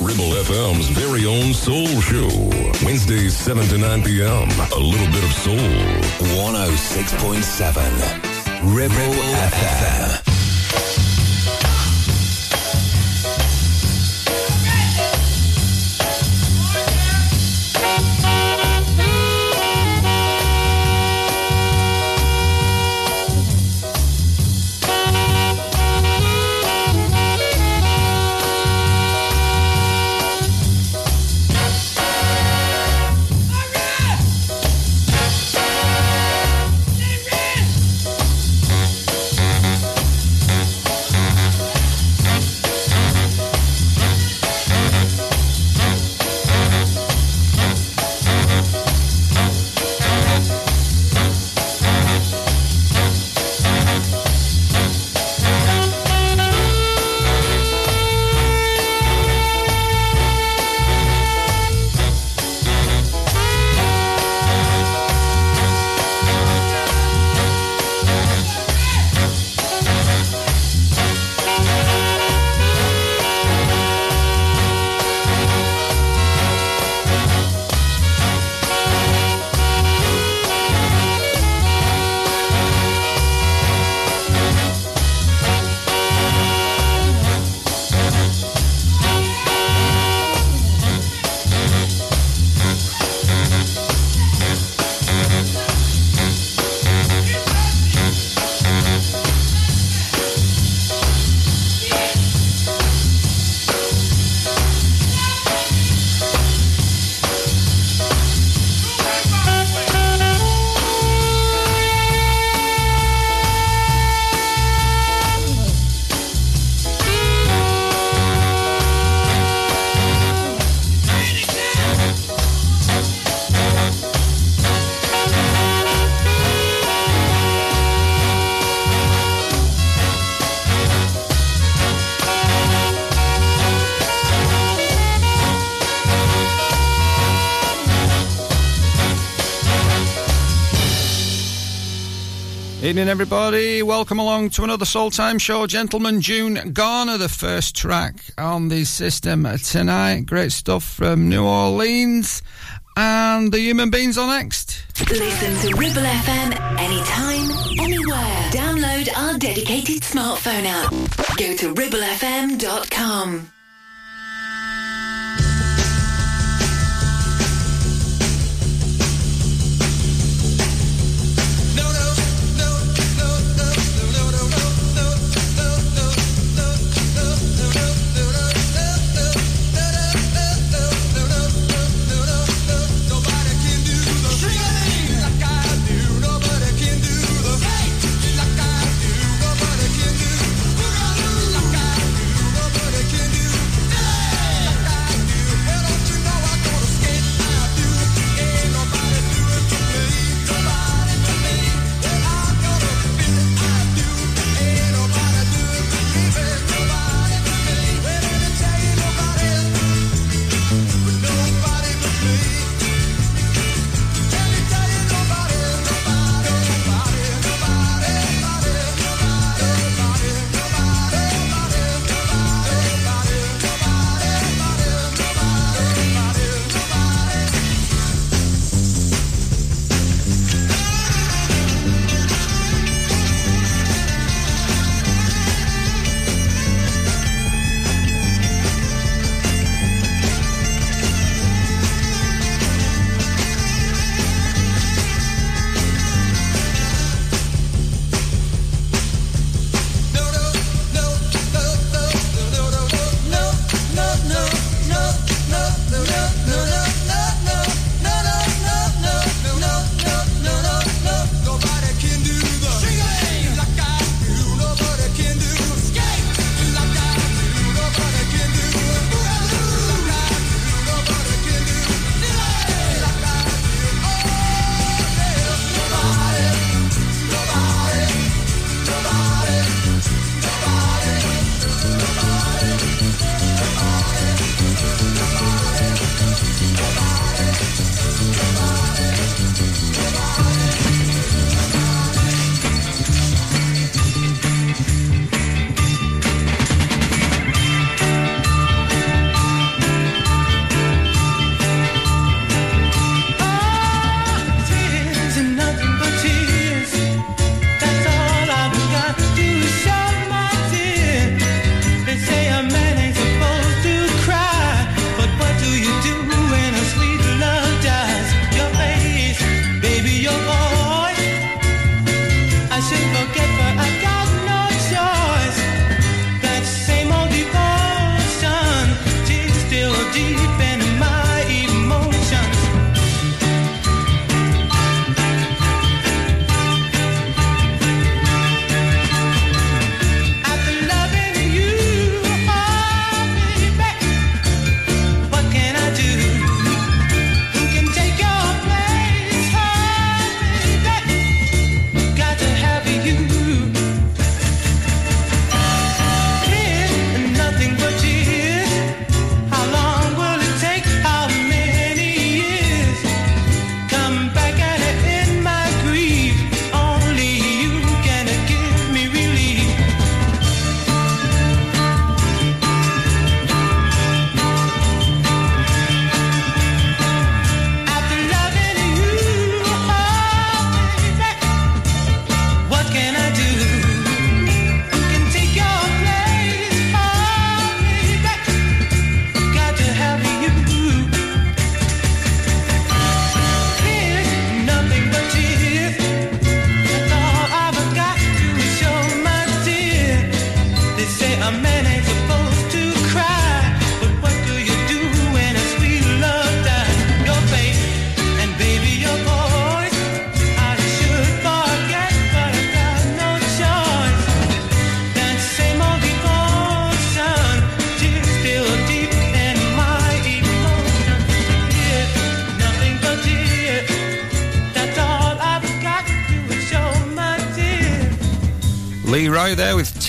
Ribble FM's very own Soul Show. Wednesdays, 7 to 9 p.m. A little bit of soul. 106.7 Ribble FM. Evening, everybody. Welcome along to another Soul Time show. Gentlemen, June Garner, the first track on the system tonight. Great stuff from New Orleans. And the Human Beings are next. Listen to Ribble FM anytime, anywhere. Download our dedicated smartphone app. Go to ribblefm.com.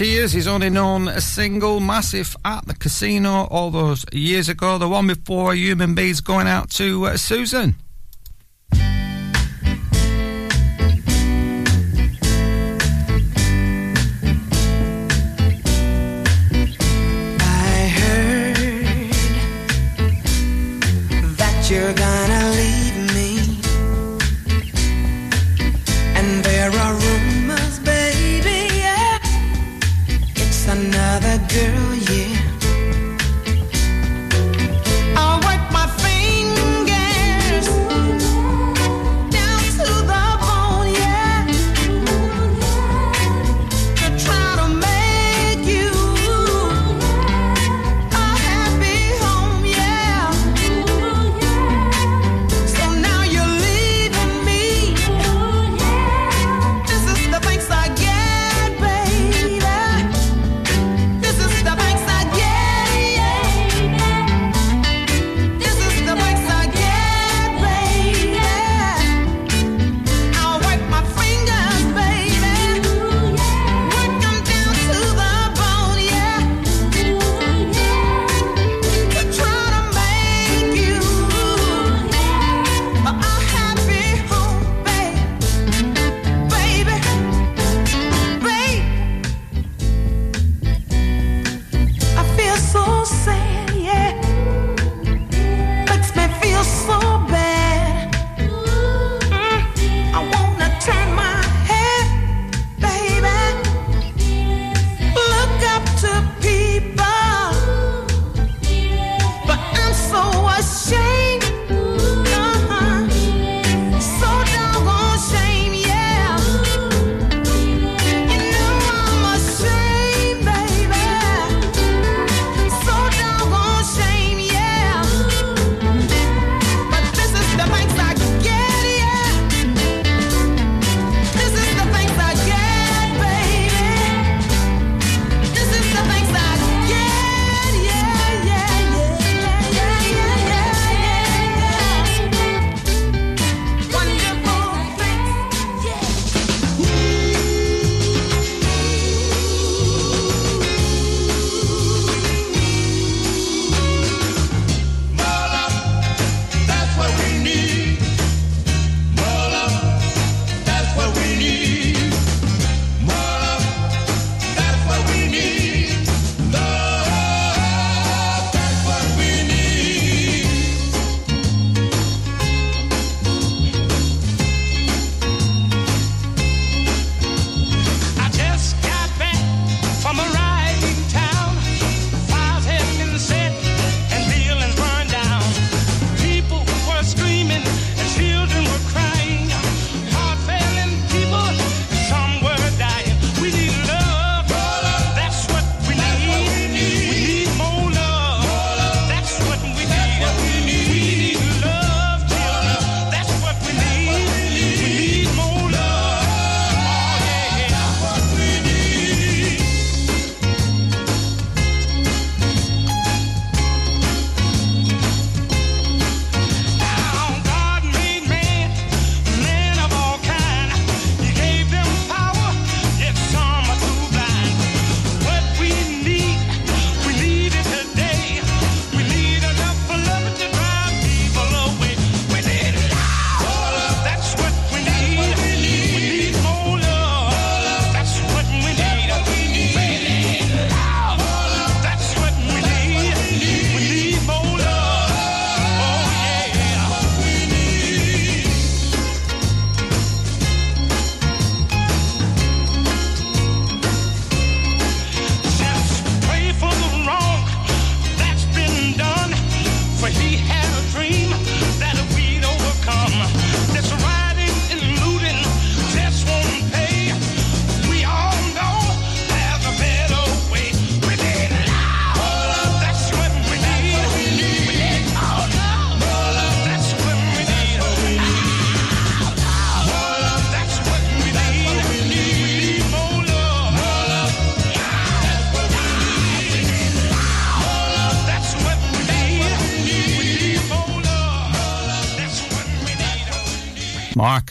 Tears, his only known a single, massive at the casino all those years ago. The one before Human Beings going out to uh, Susan.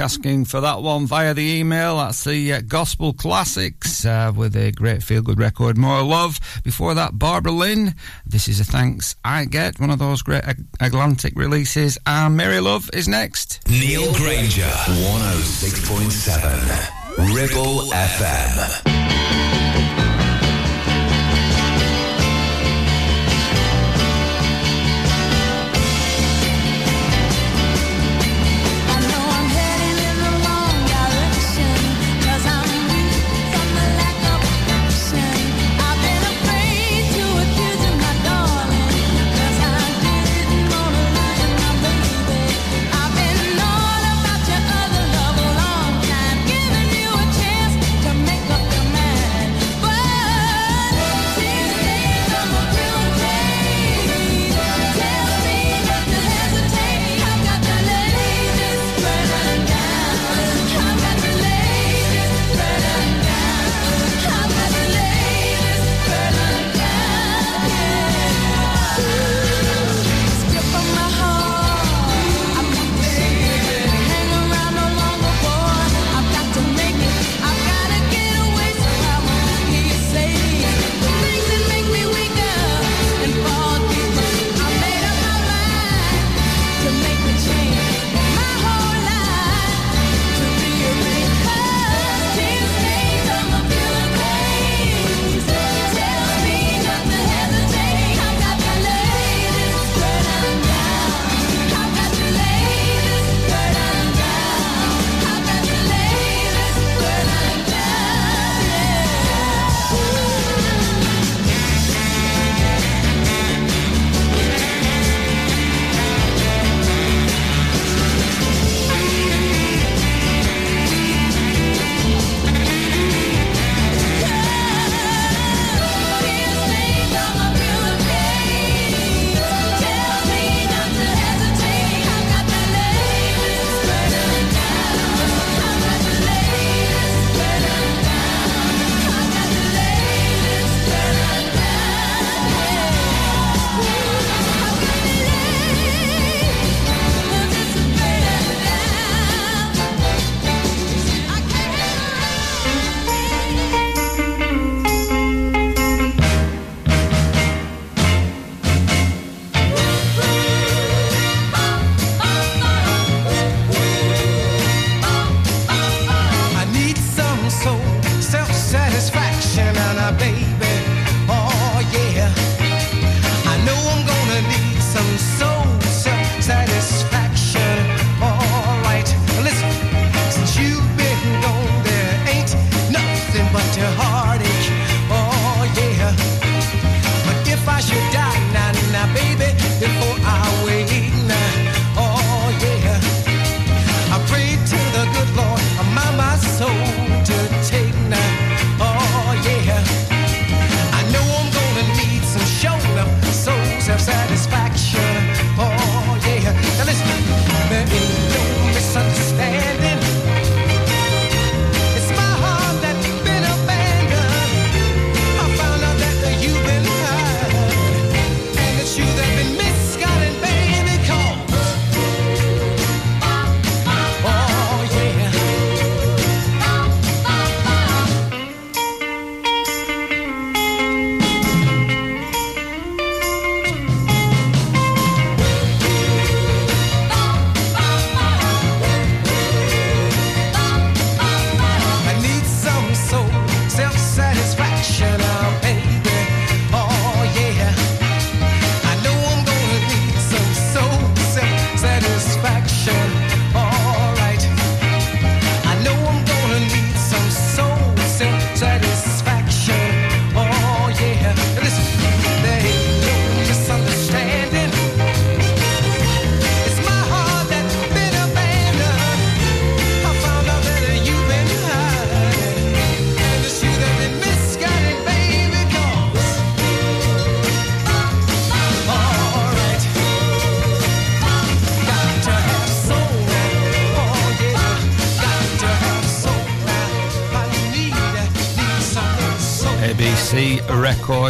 Asking for that one via the email. That's the uh, Gospel Classics uh, with a great feel good record, More Love. Before that, Barbara Lynn. This is a thanks I get, one of those great Atlantic releases. And Mary Love is next. Neil Grainger, 106.7, Ribble FM.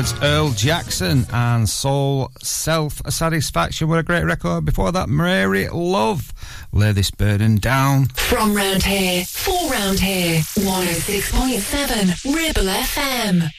Records. Earl Jackson and Soul Self Satisfaction were a great record. Before that, Mary Love, Lay This Burden Down. From round here, for round here, 106.7 Ribble FM.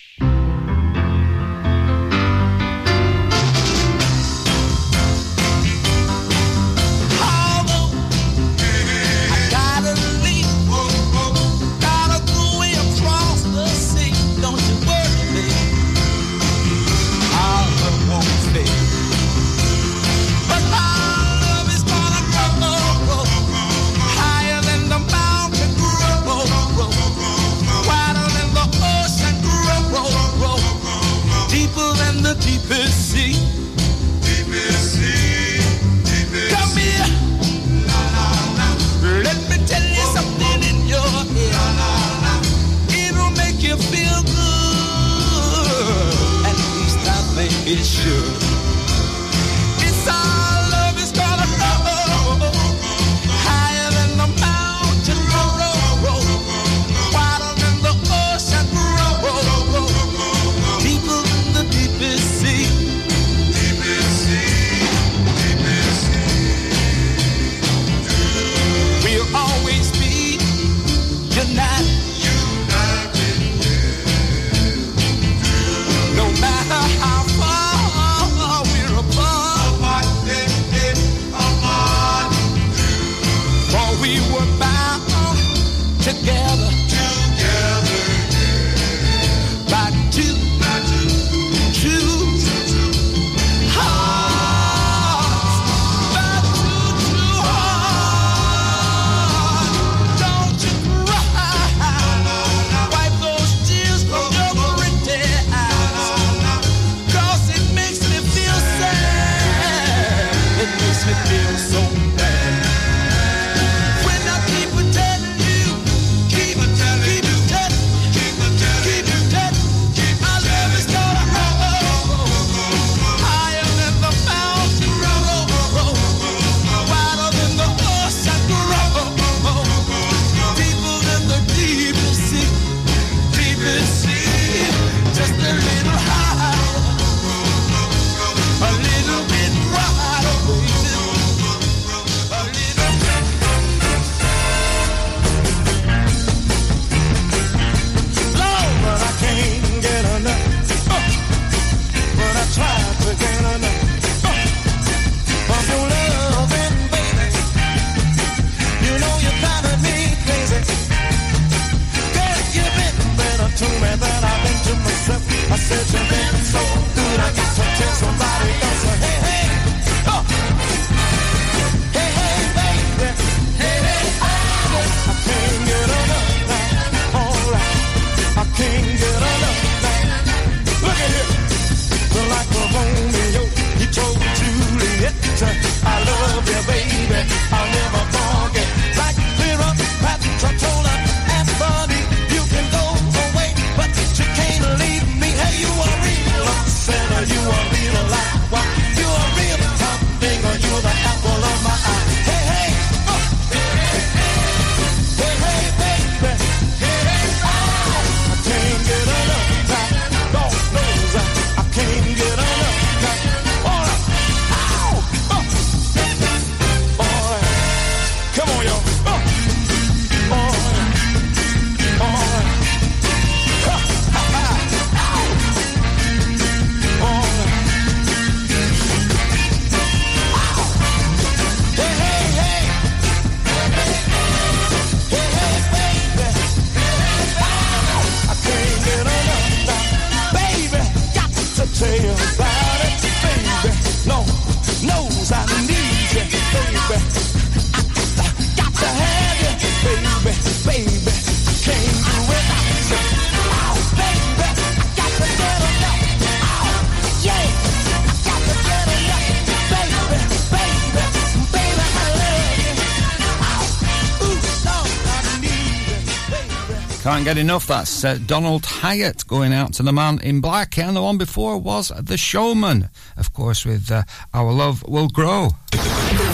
can't get enough. That's uh, Donald Hyatt going out to the man in black. And the one before was The Showmen, of course, with uh, Our Love Will Grow. The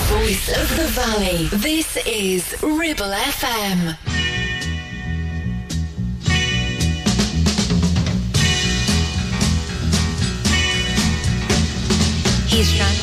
voice of the valley. This is Ribble FM. He's trying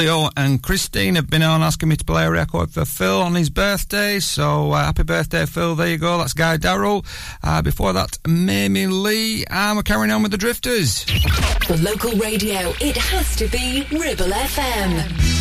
Leo and Christine have been on asking me to play a record for Phil on his birthday. So uh, happy birthday, Phil. There you go. That's Guy Darrell. Uh, before that, Mamie Lee. And we're carrying on with the Drifters. For local radio, it has to be Ribble FM.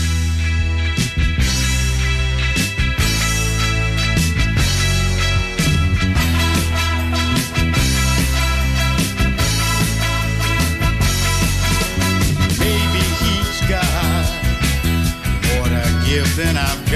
Than I've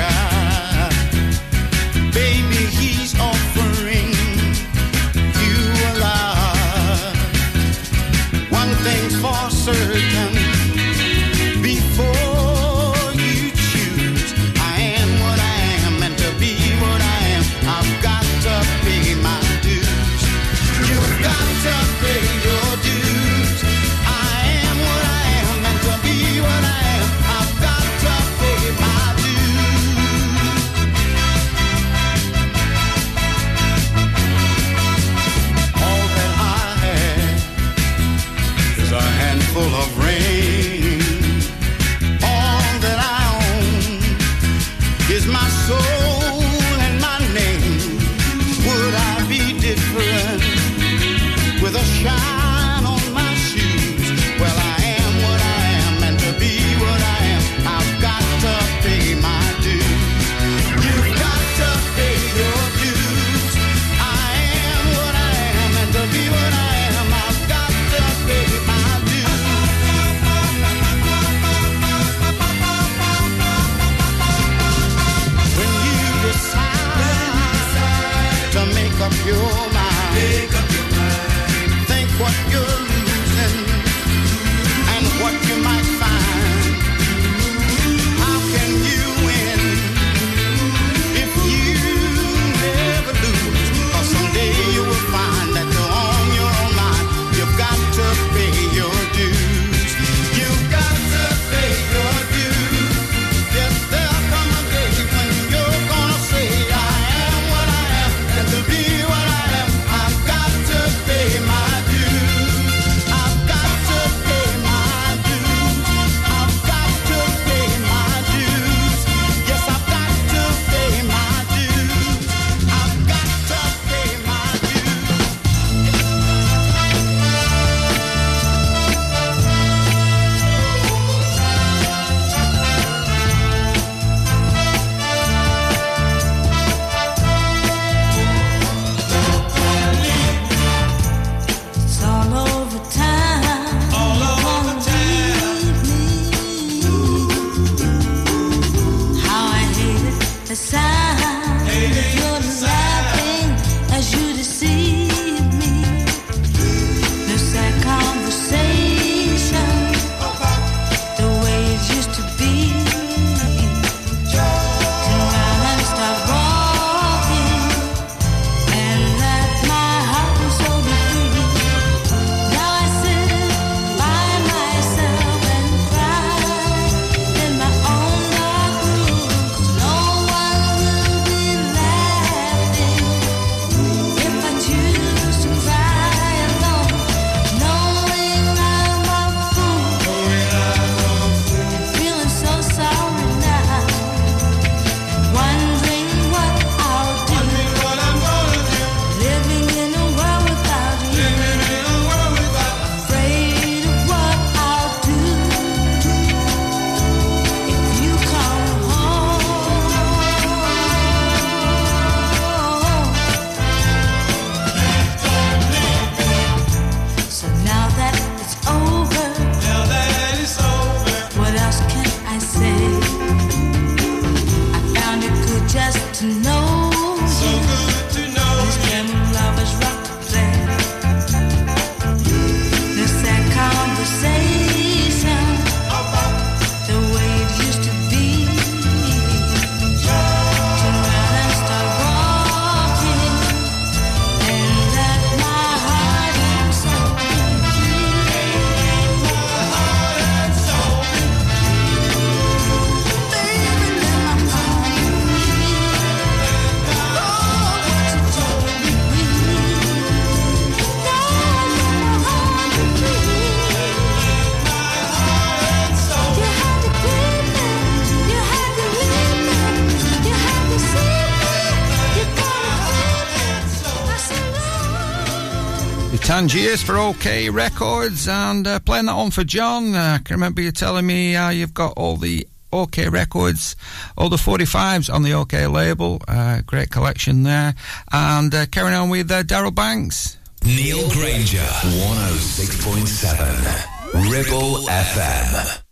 Tangiers for OKeh Records and uh, playing that on for John. Uh, I can remember you telling me uh, you've got all the OKeh Records, all the 45s on the OKeh label. Uh, great collection there. And uh, carrying on with uh, Darrell Banks. Neil Grainger, 106.7, Ribble FM.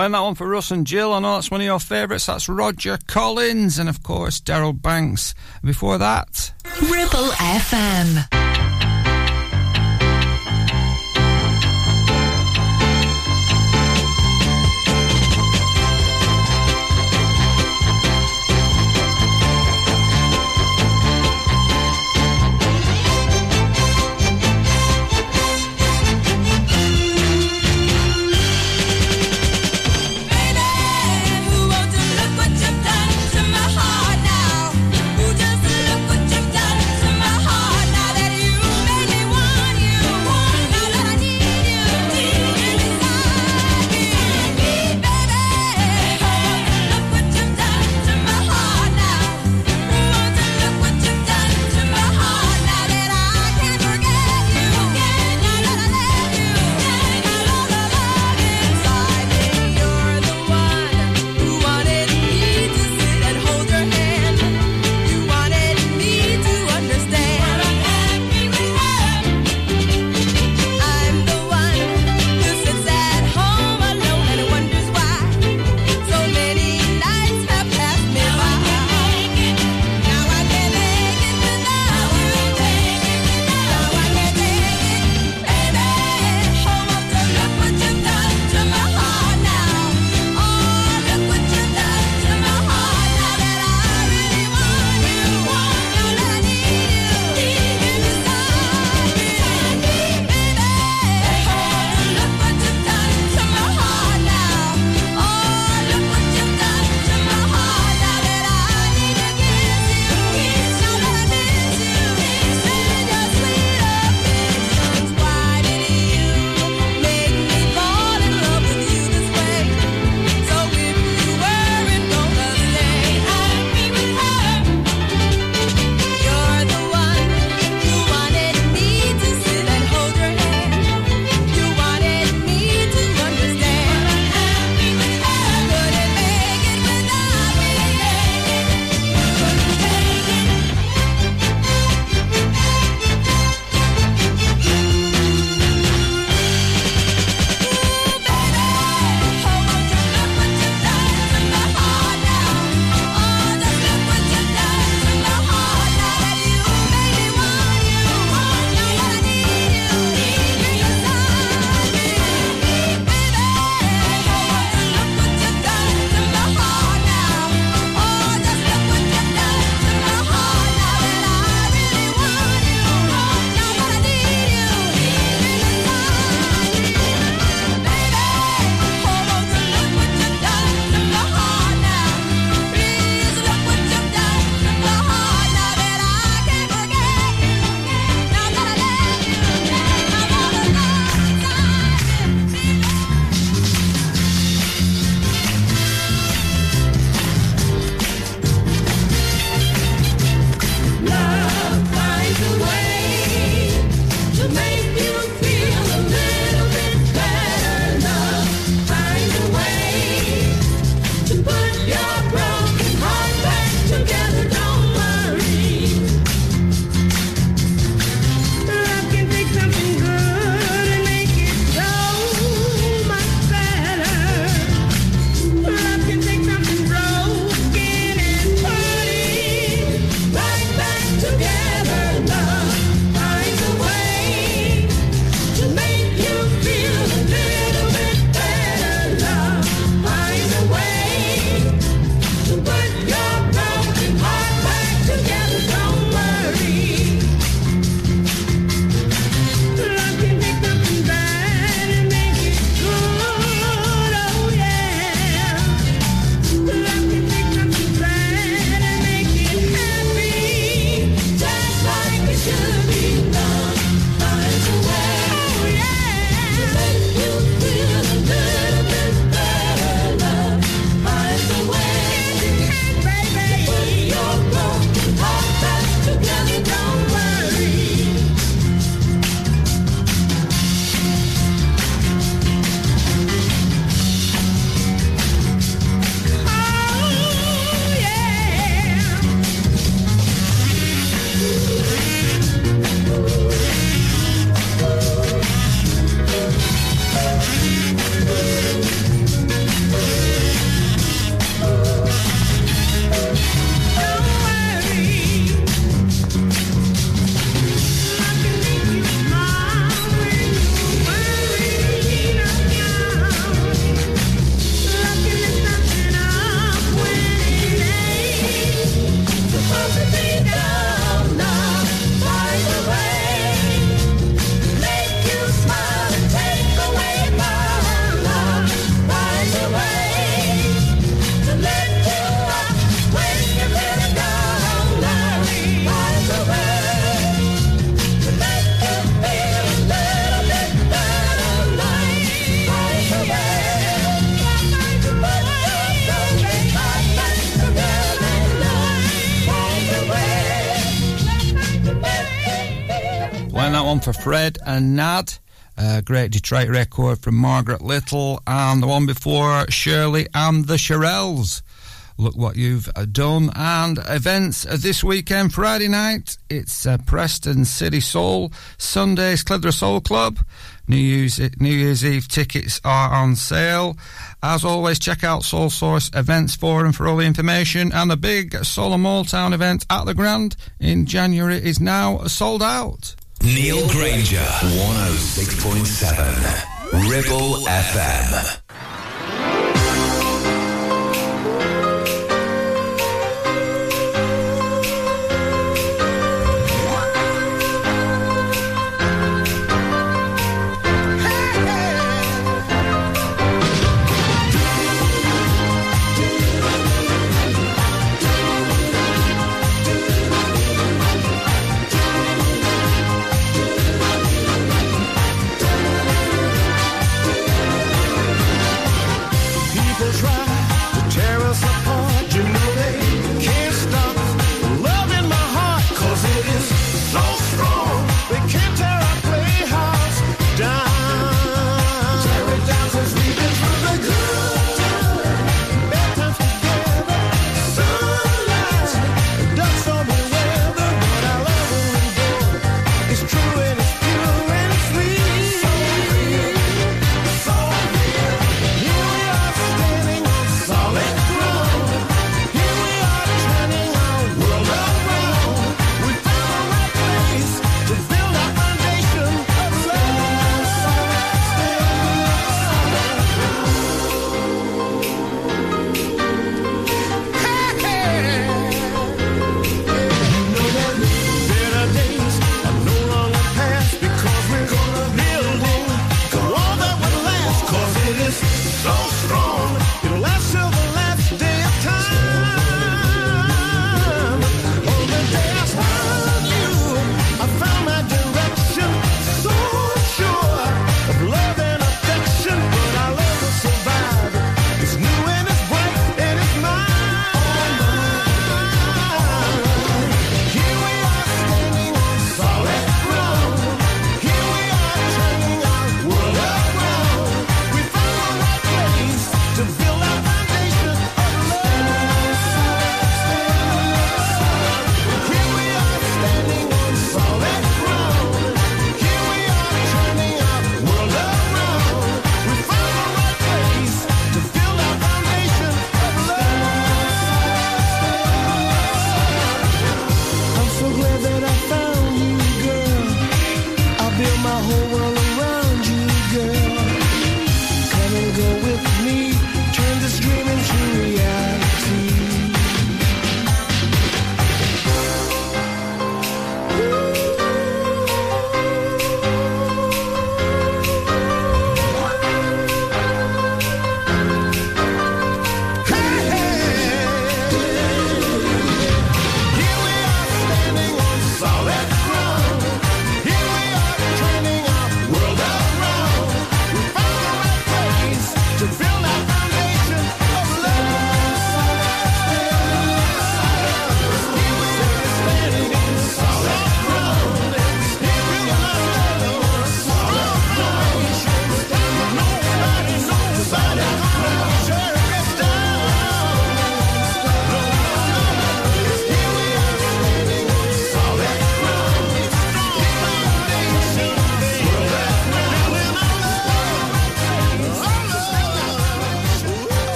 Playing that one for Russ and Jill. I know that's one of your favourites. That's Roger Collins and, of course, Darrell Banks. Before that, Ribble FM. Fred and Nad. Uh, great Detroit record from Margaret Little. And the one before Shirley and the Shirelles. Look what you've uh, done. And events this weekend, Friday night, it's uh, Preston City Soul. Sunday's Clitheroe Soul Club. New Year's, New Year's Eve tickets are on sale. As always, check out Soul Source Events Forum for all the information. And the big Soul and Motown event at the Grand in January is now sold out. Neil Grainger, 106.7 Ribble FM.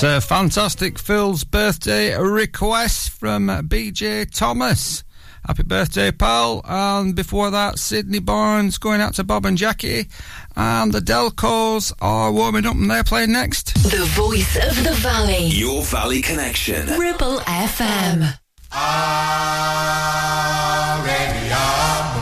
That's uh, fantastic. Phil's birthday request from BJ Thomas. Happy birthday, pal. And before that, Sidney Barnes going out to Bob and Jackie. And the Delcos are warming up and they're playing next. The voice of the valley. Your Valley Connection. Ribble FM. Tell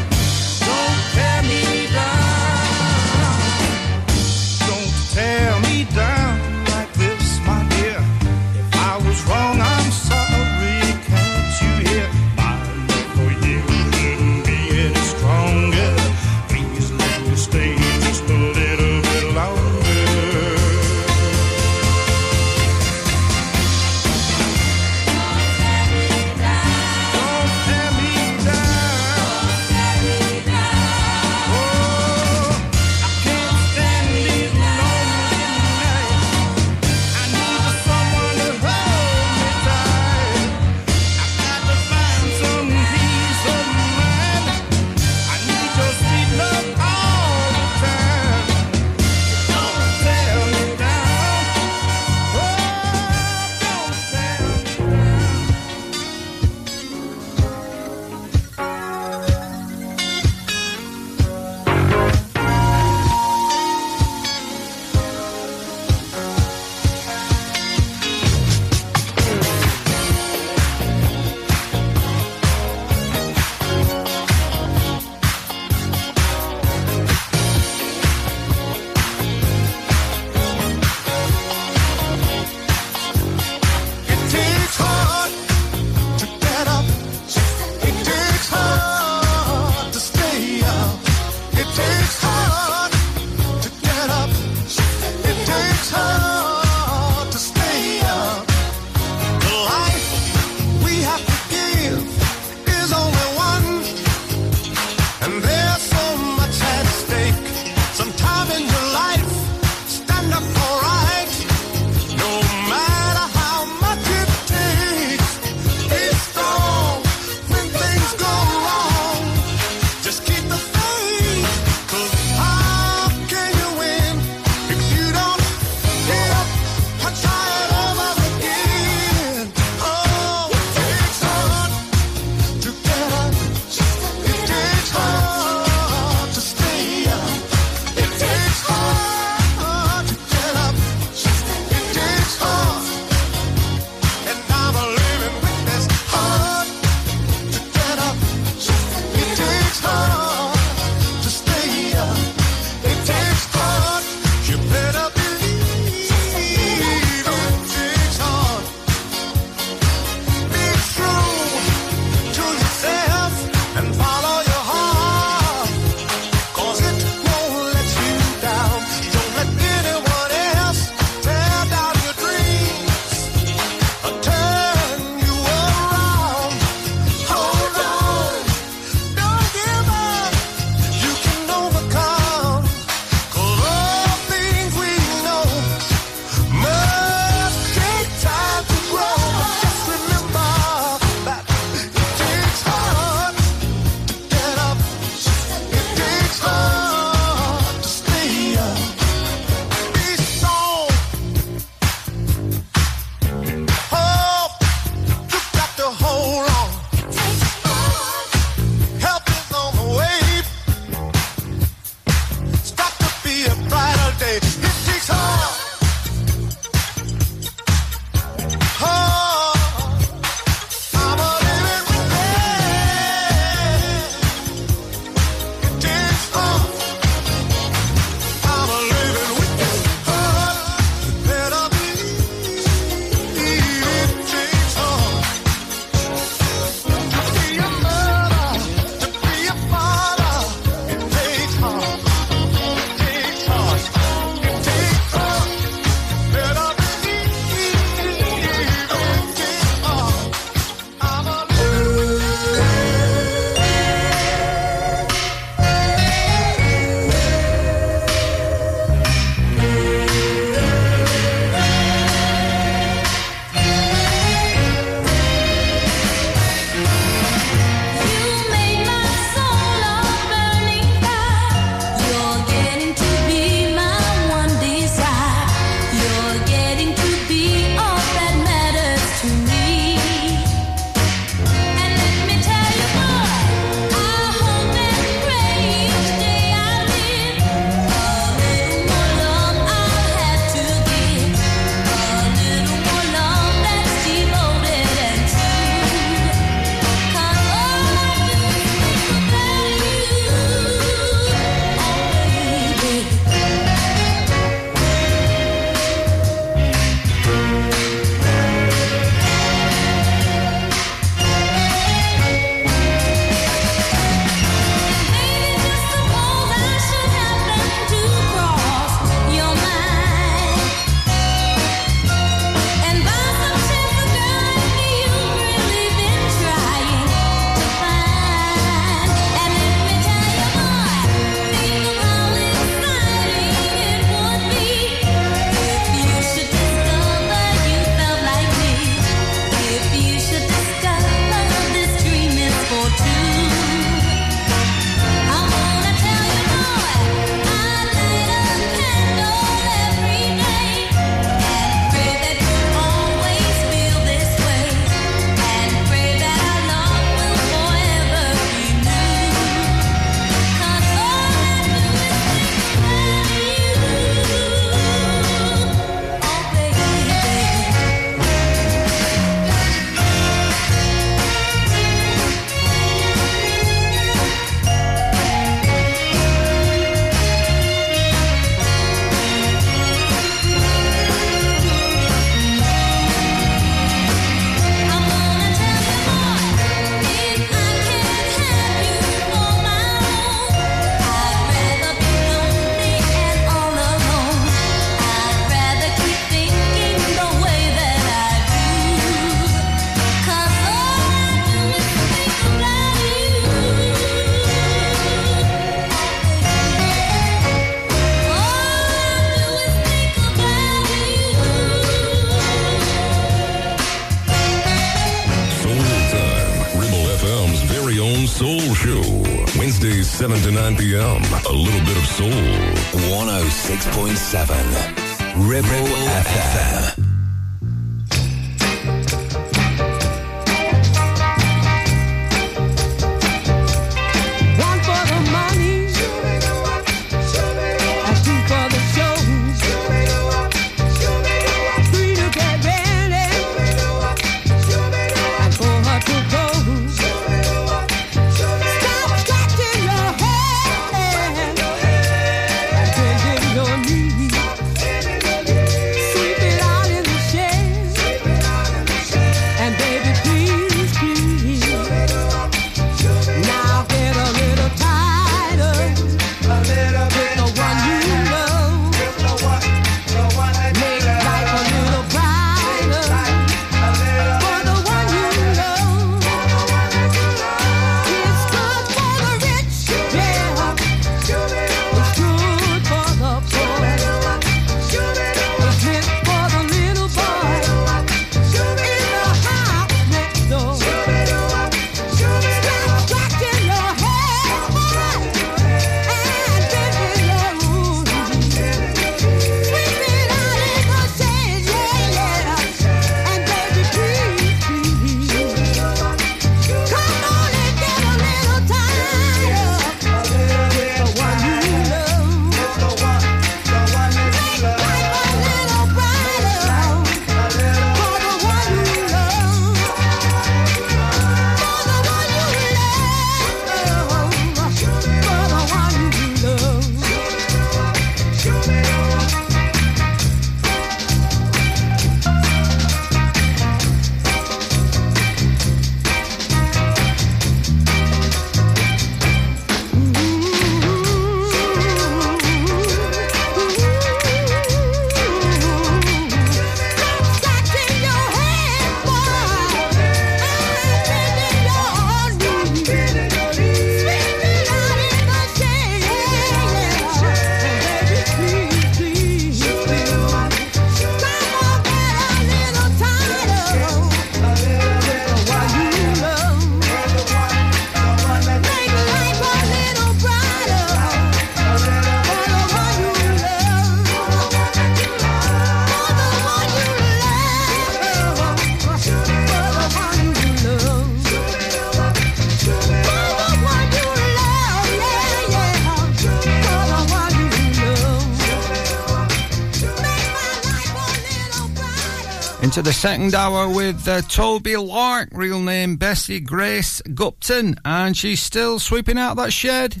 into the second hour with uh, Toby Lark, real name Bessie Grace Gupton, and she's still sweeping out that shed.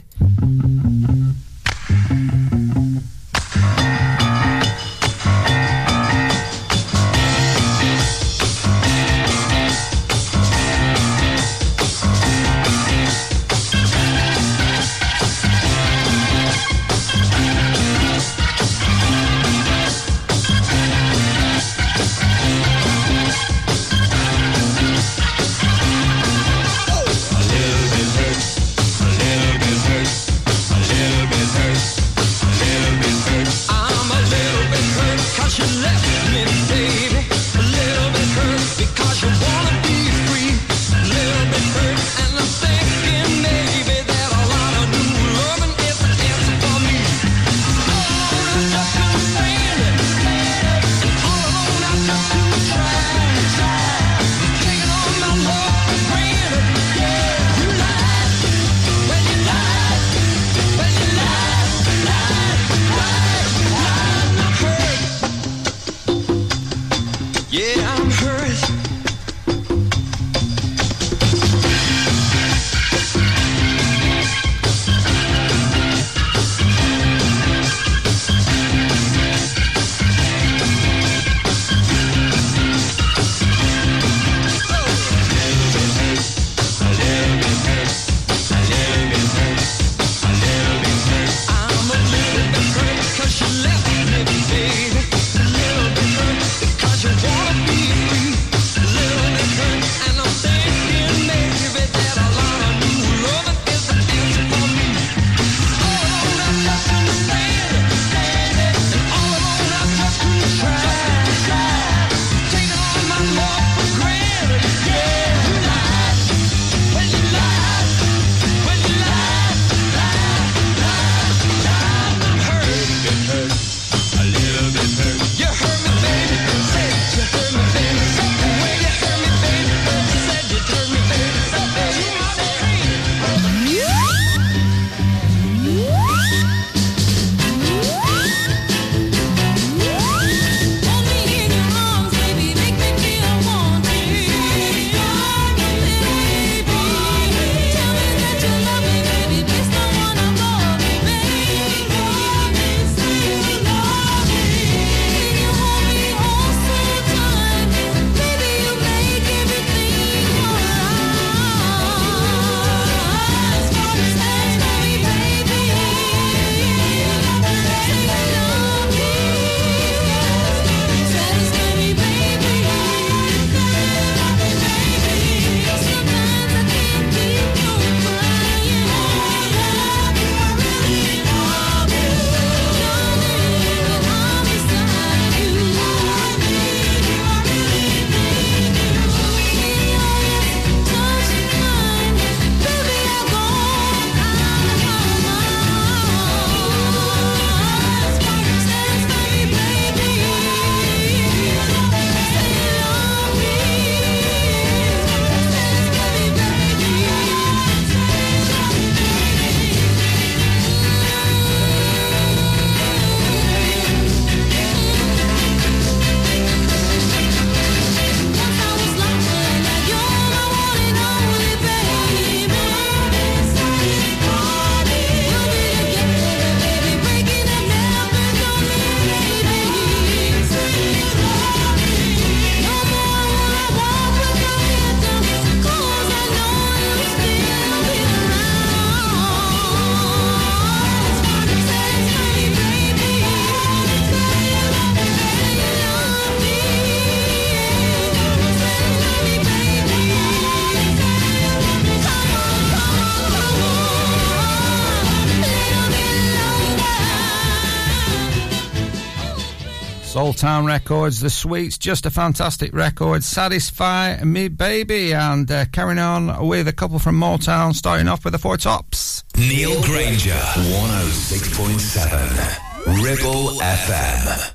Soul Town Records, The Sweets, just a fantastic record. Satisfy Me Baby, and uh, carrying on with a couple from Motown, starting off with the Four Tops. Neil Grainger, 106.7. Ribble FM.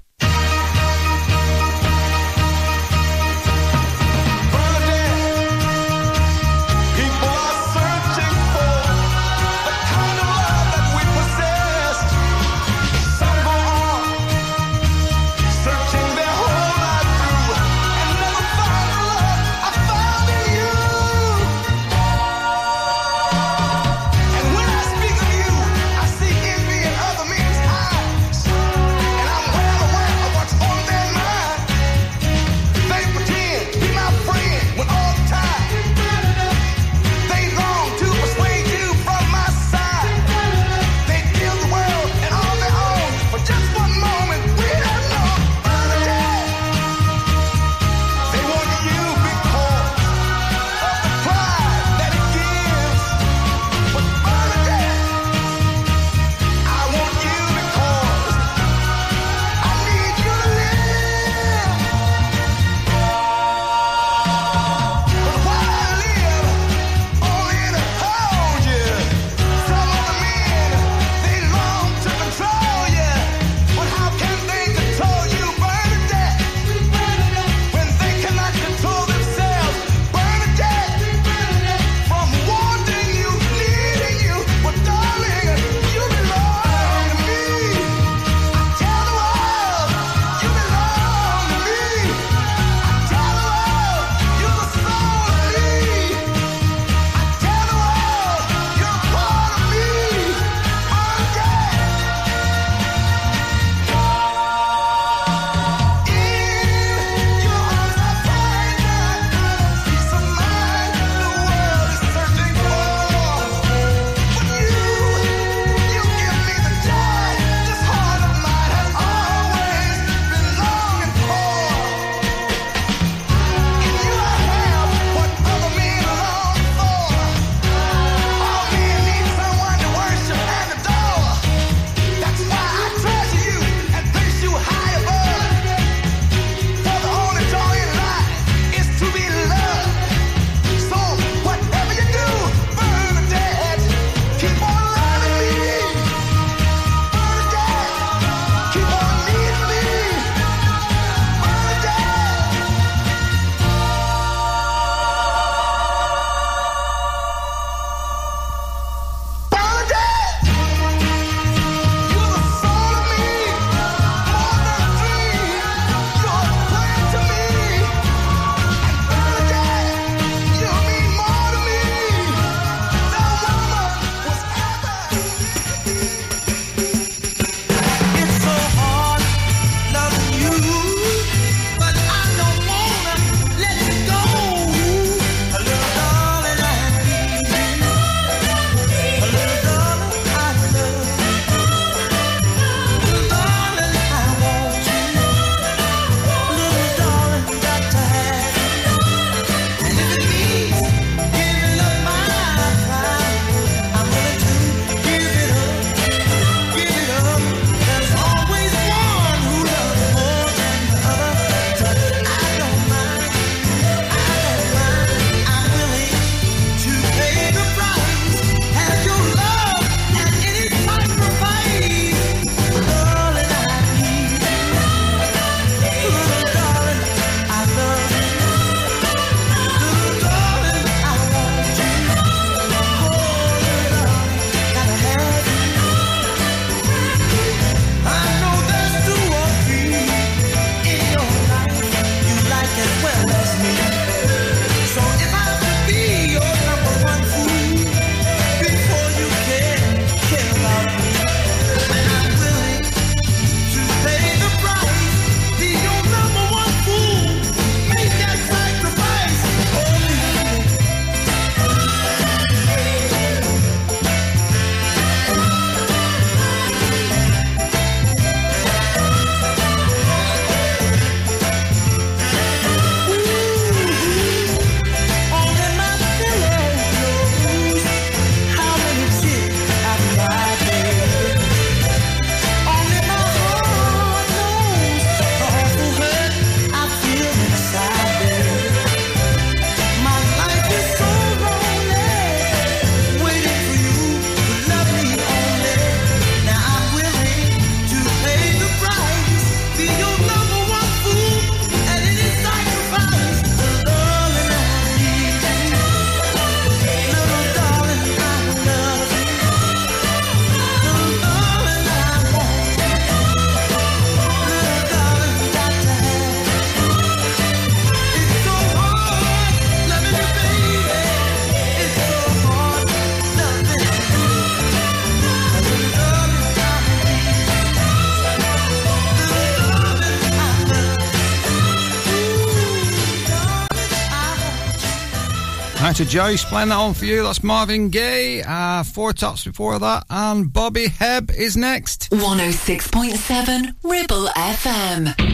to Joyce playing that on for you. That's Marvin Gaye, uh, Four Tops before that, and Bobby Hebb is next. 106.7 Ribble FM.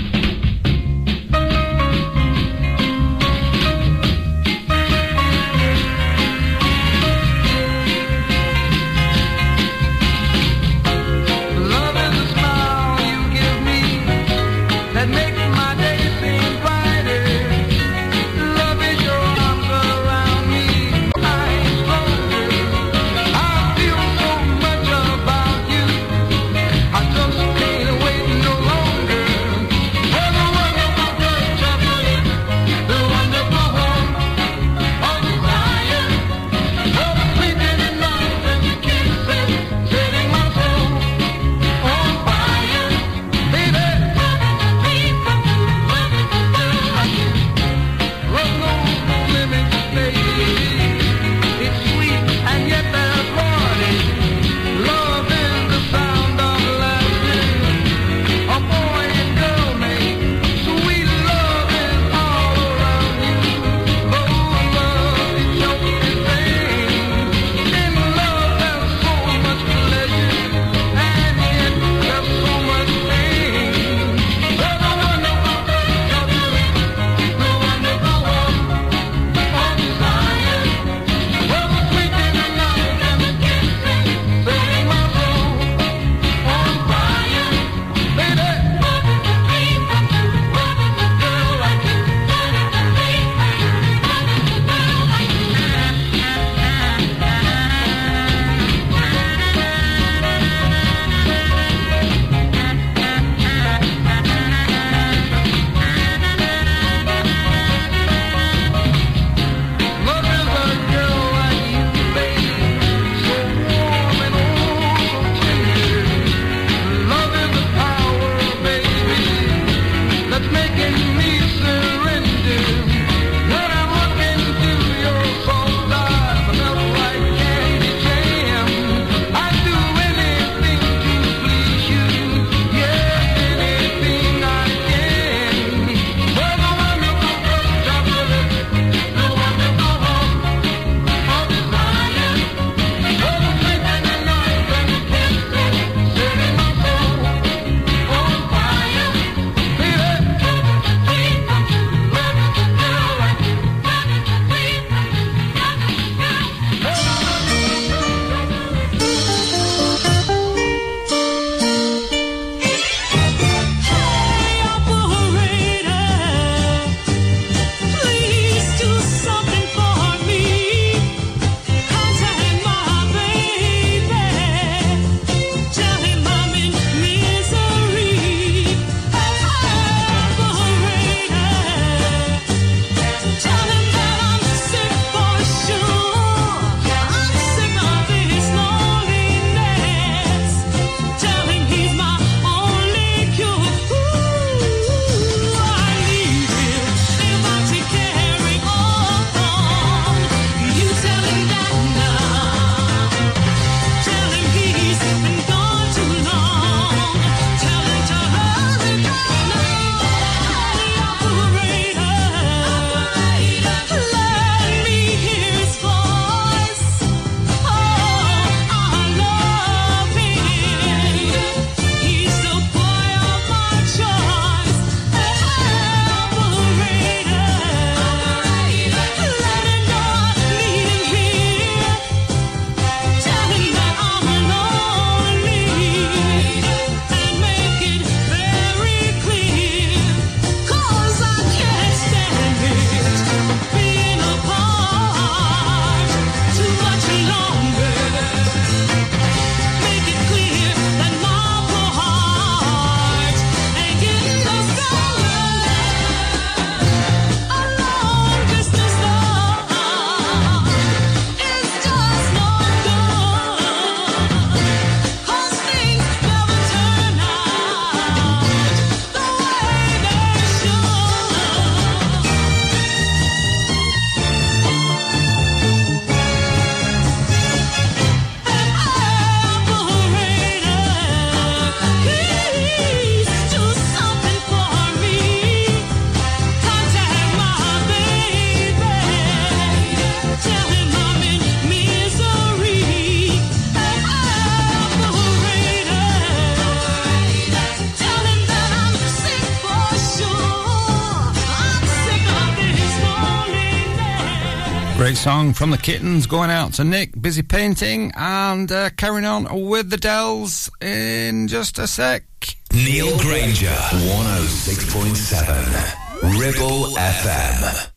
from the kittens going out to Nick, busy painting, and uh, carrying on with the Dells in just a sec. Neil Grainger, 106.7, Ribble FM.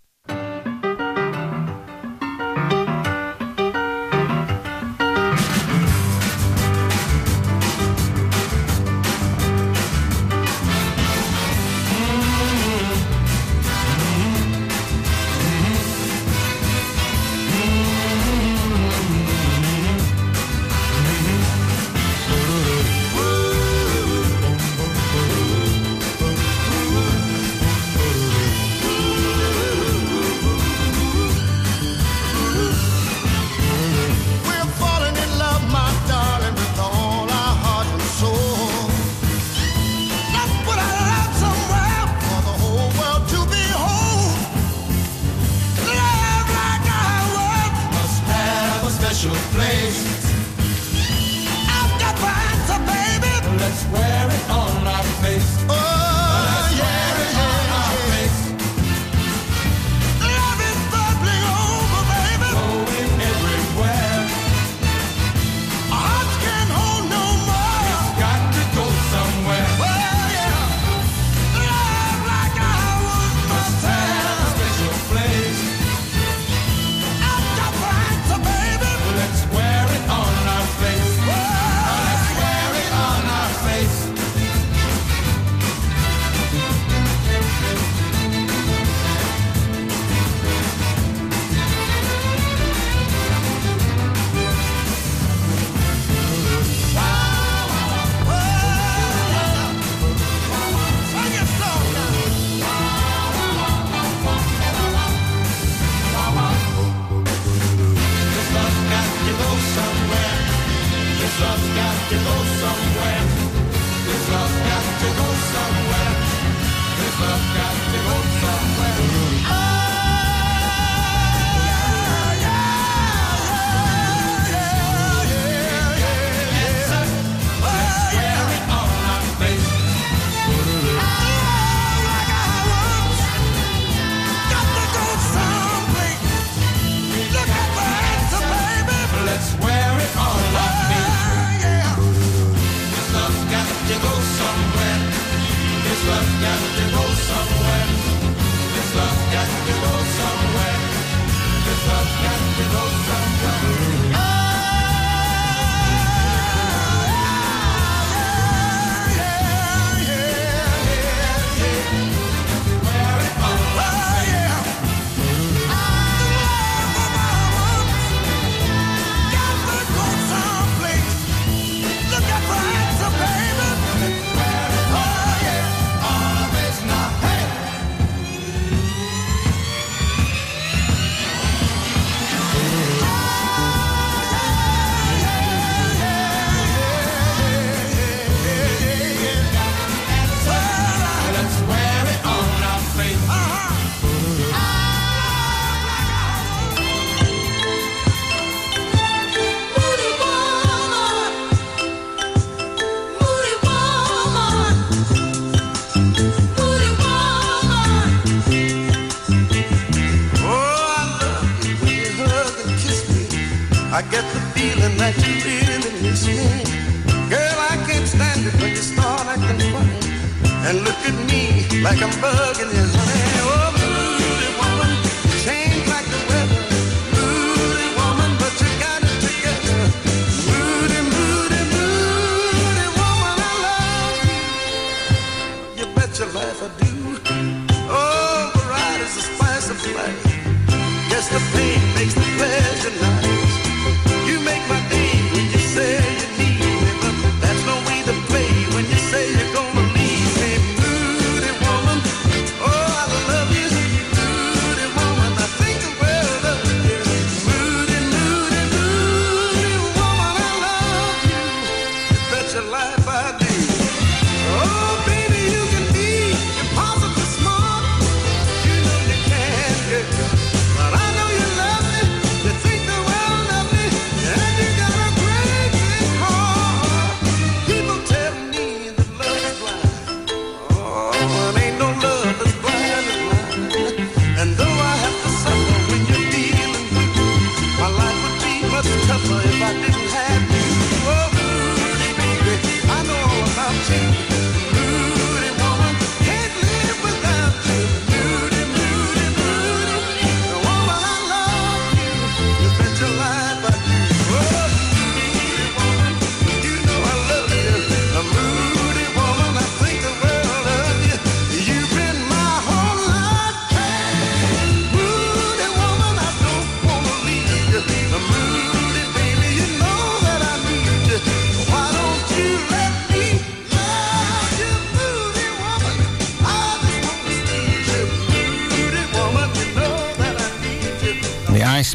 Trust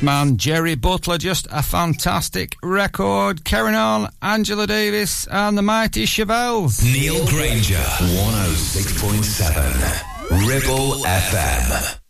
Man. Jerry Butler, just a fantastic record. Karen on, Angela Davis, and the mighty Chevelles. Neil Grainger, 106.7, Ribble FM.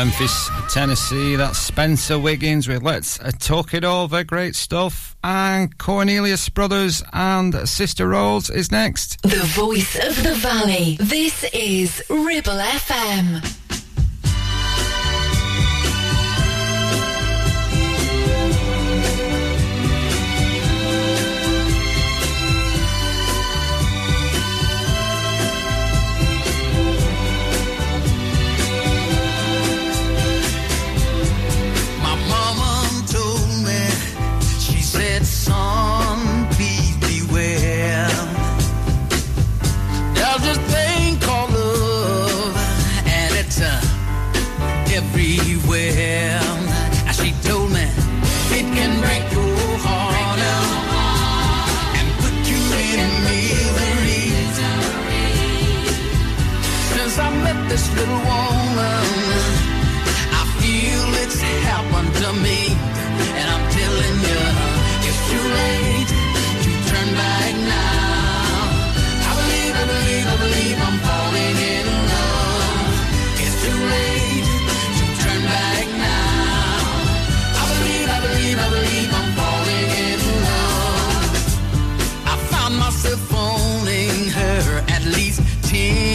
Memphis, Tennessee. That's Spencer Wiggins with Let's Talk It Over. Great stuff. And Cornelius Brothers and Sister Rose is next. The voice of the valley. This is Ribble FM. woman. I feel it's happened to me, and I'm telling you, it's too late to turn back now. I believe, I believe, I believe I'm falling in love. It's too late to turn back now. I believe, I believe, I believe I'm falling in love. I found myself at least ten.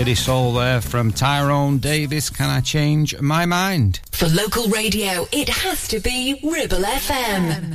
City Soul there from Tyrone Davis. Can I change my mind? For local radio, it has to be Ribble FM.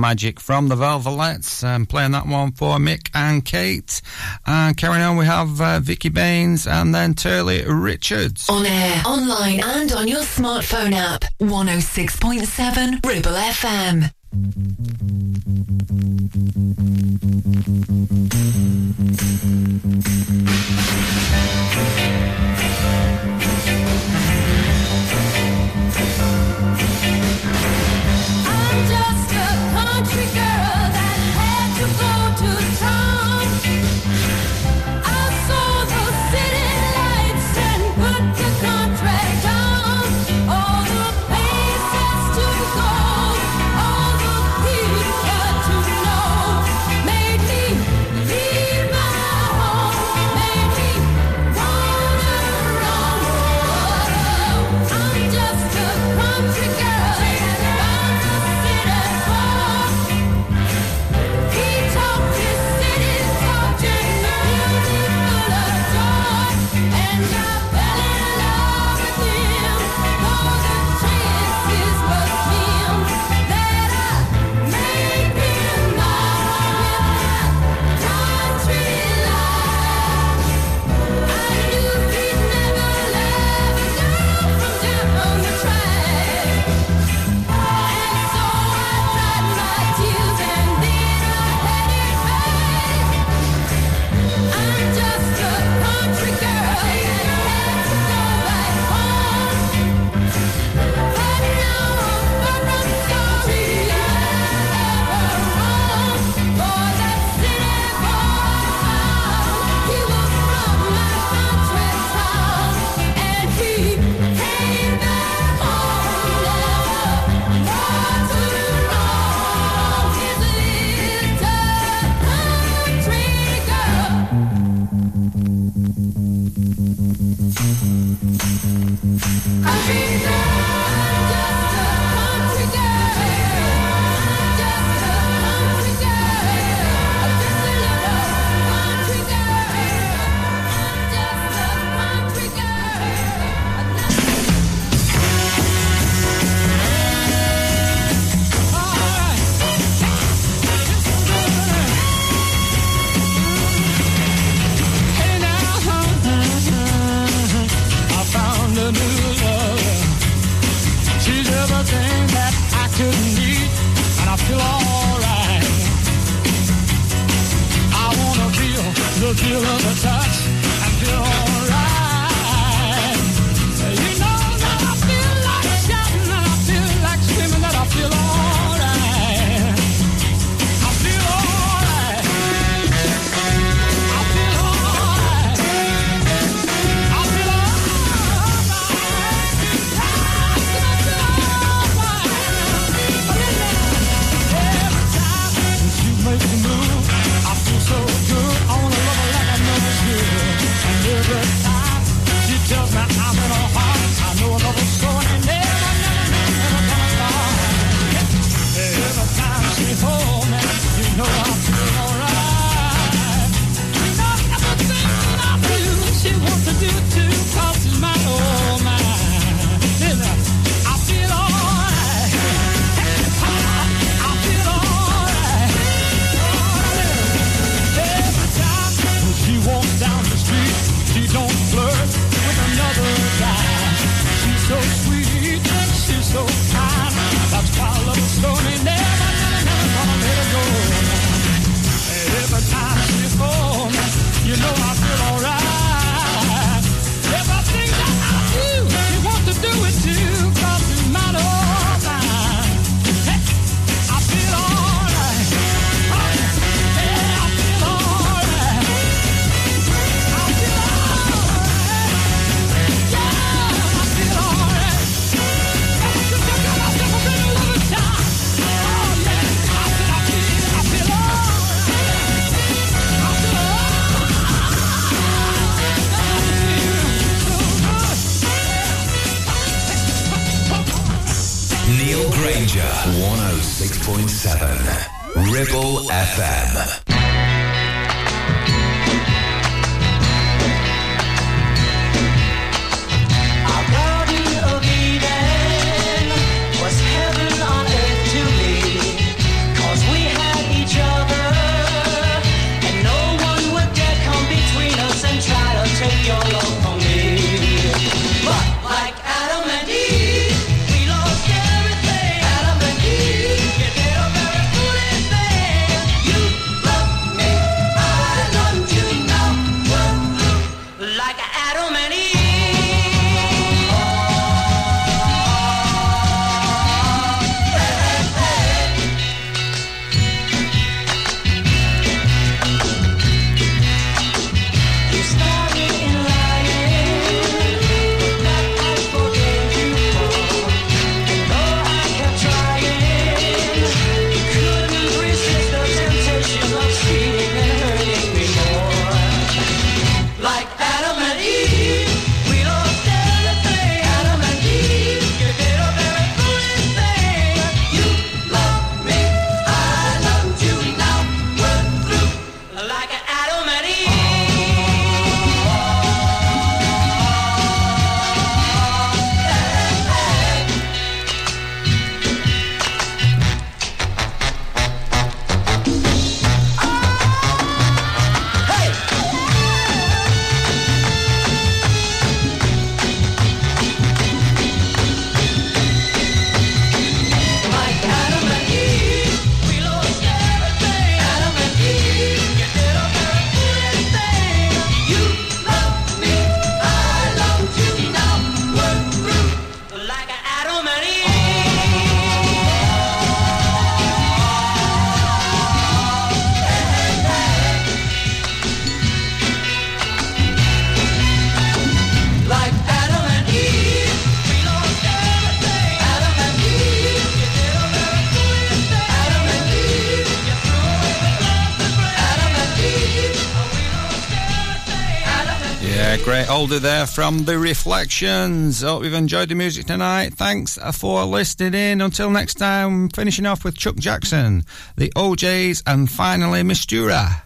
Magic from the Velvelettes. Um, playing that one for Mick and Kate. And carrying on, we have uh, Vicky Baines and then Turley Richards. On air, online, and on your smartphone app. 106.7 Ribble FM. Baldy there from The Reflections. Hope you've enjoyed the music tonight. Thanks for listening in. Until next time, finishing off with Chuck Jackson, The O'Jays, and finally, Mistura.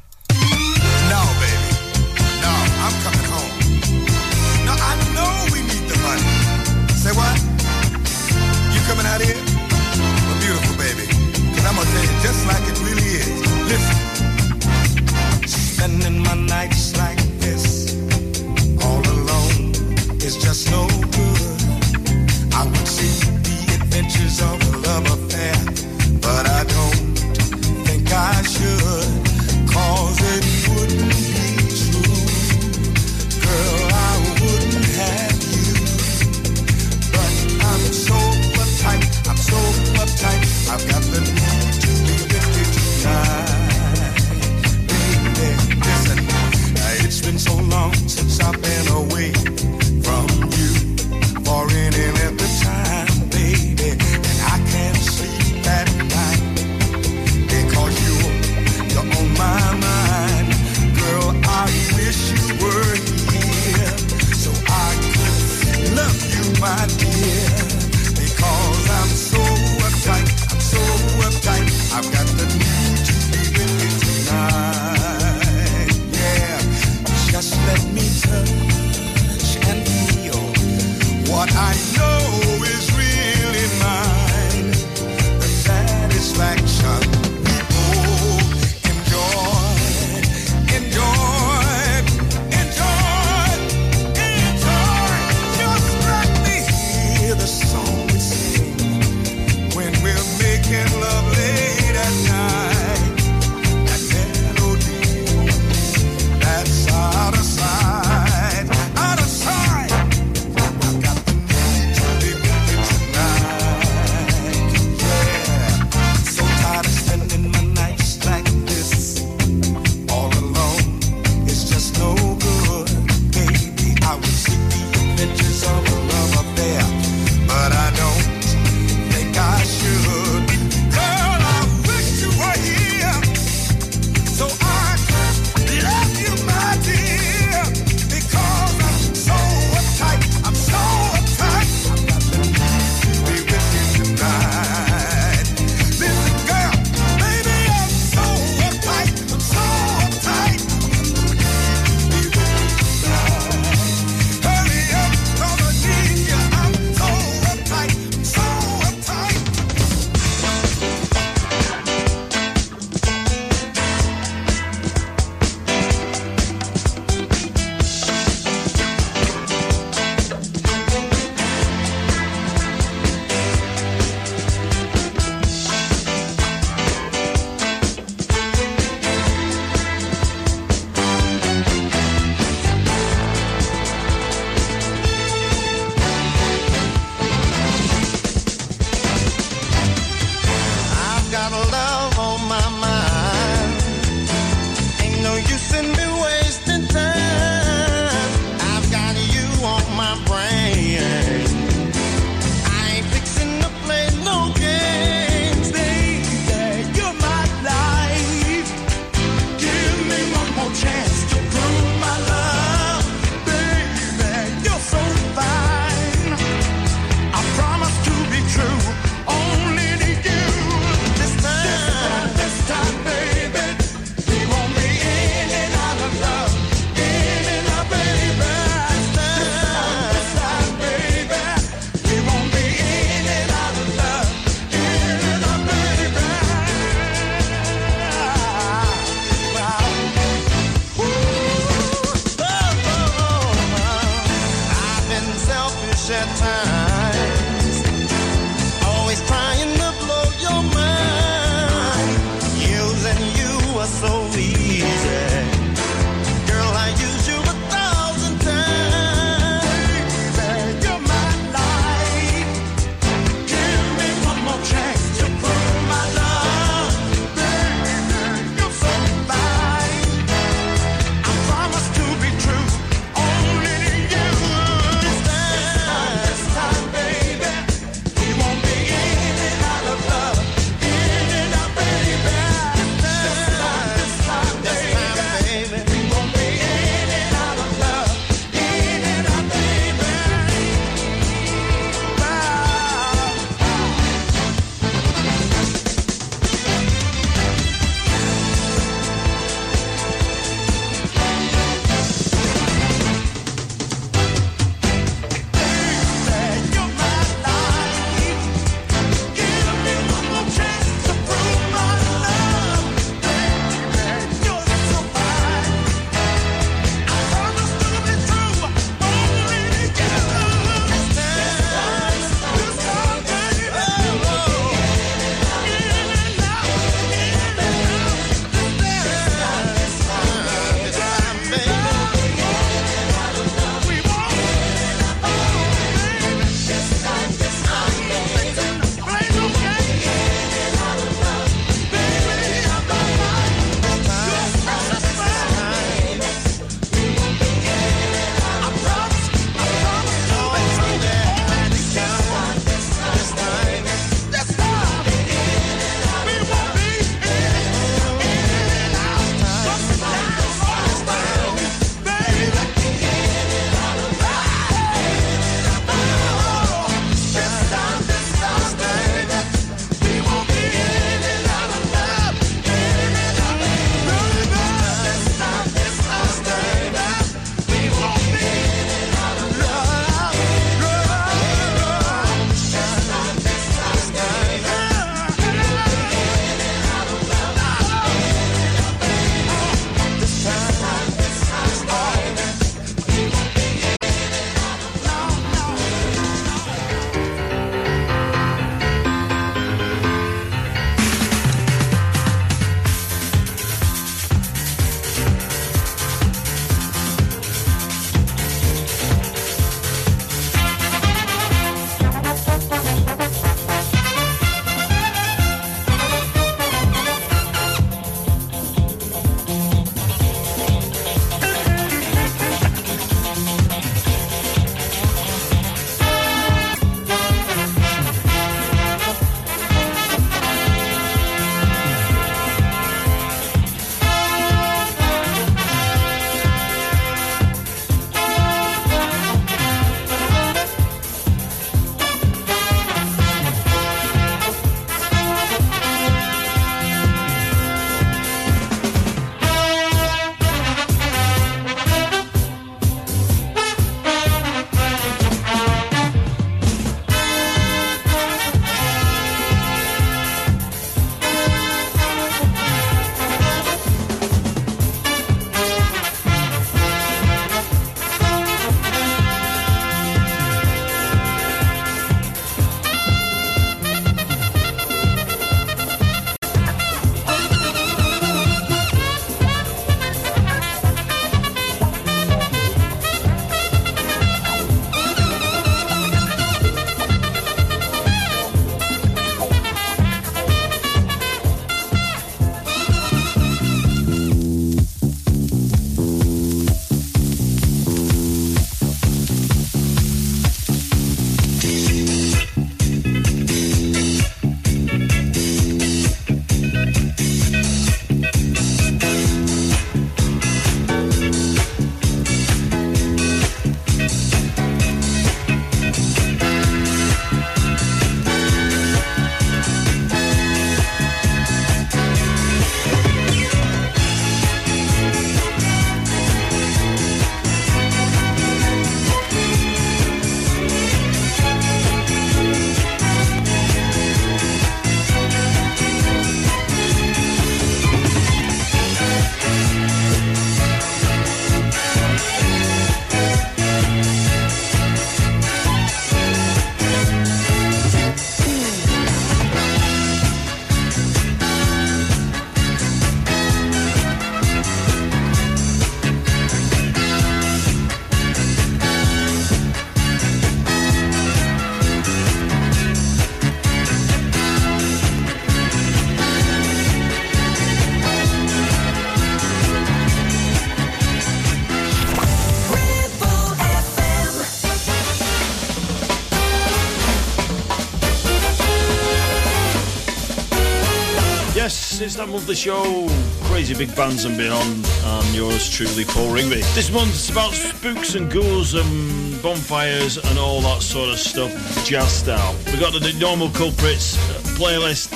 It's that monthly show, Crazy Big Bands and Beyond, and yours truly, Paul Ringby. This month it's about spooks and ghouls and bonfires and all that sort of stuff, jazz style. We've got the normal culprits uh, playlist,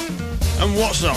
and what's not?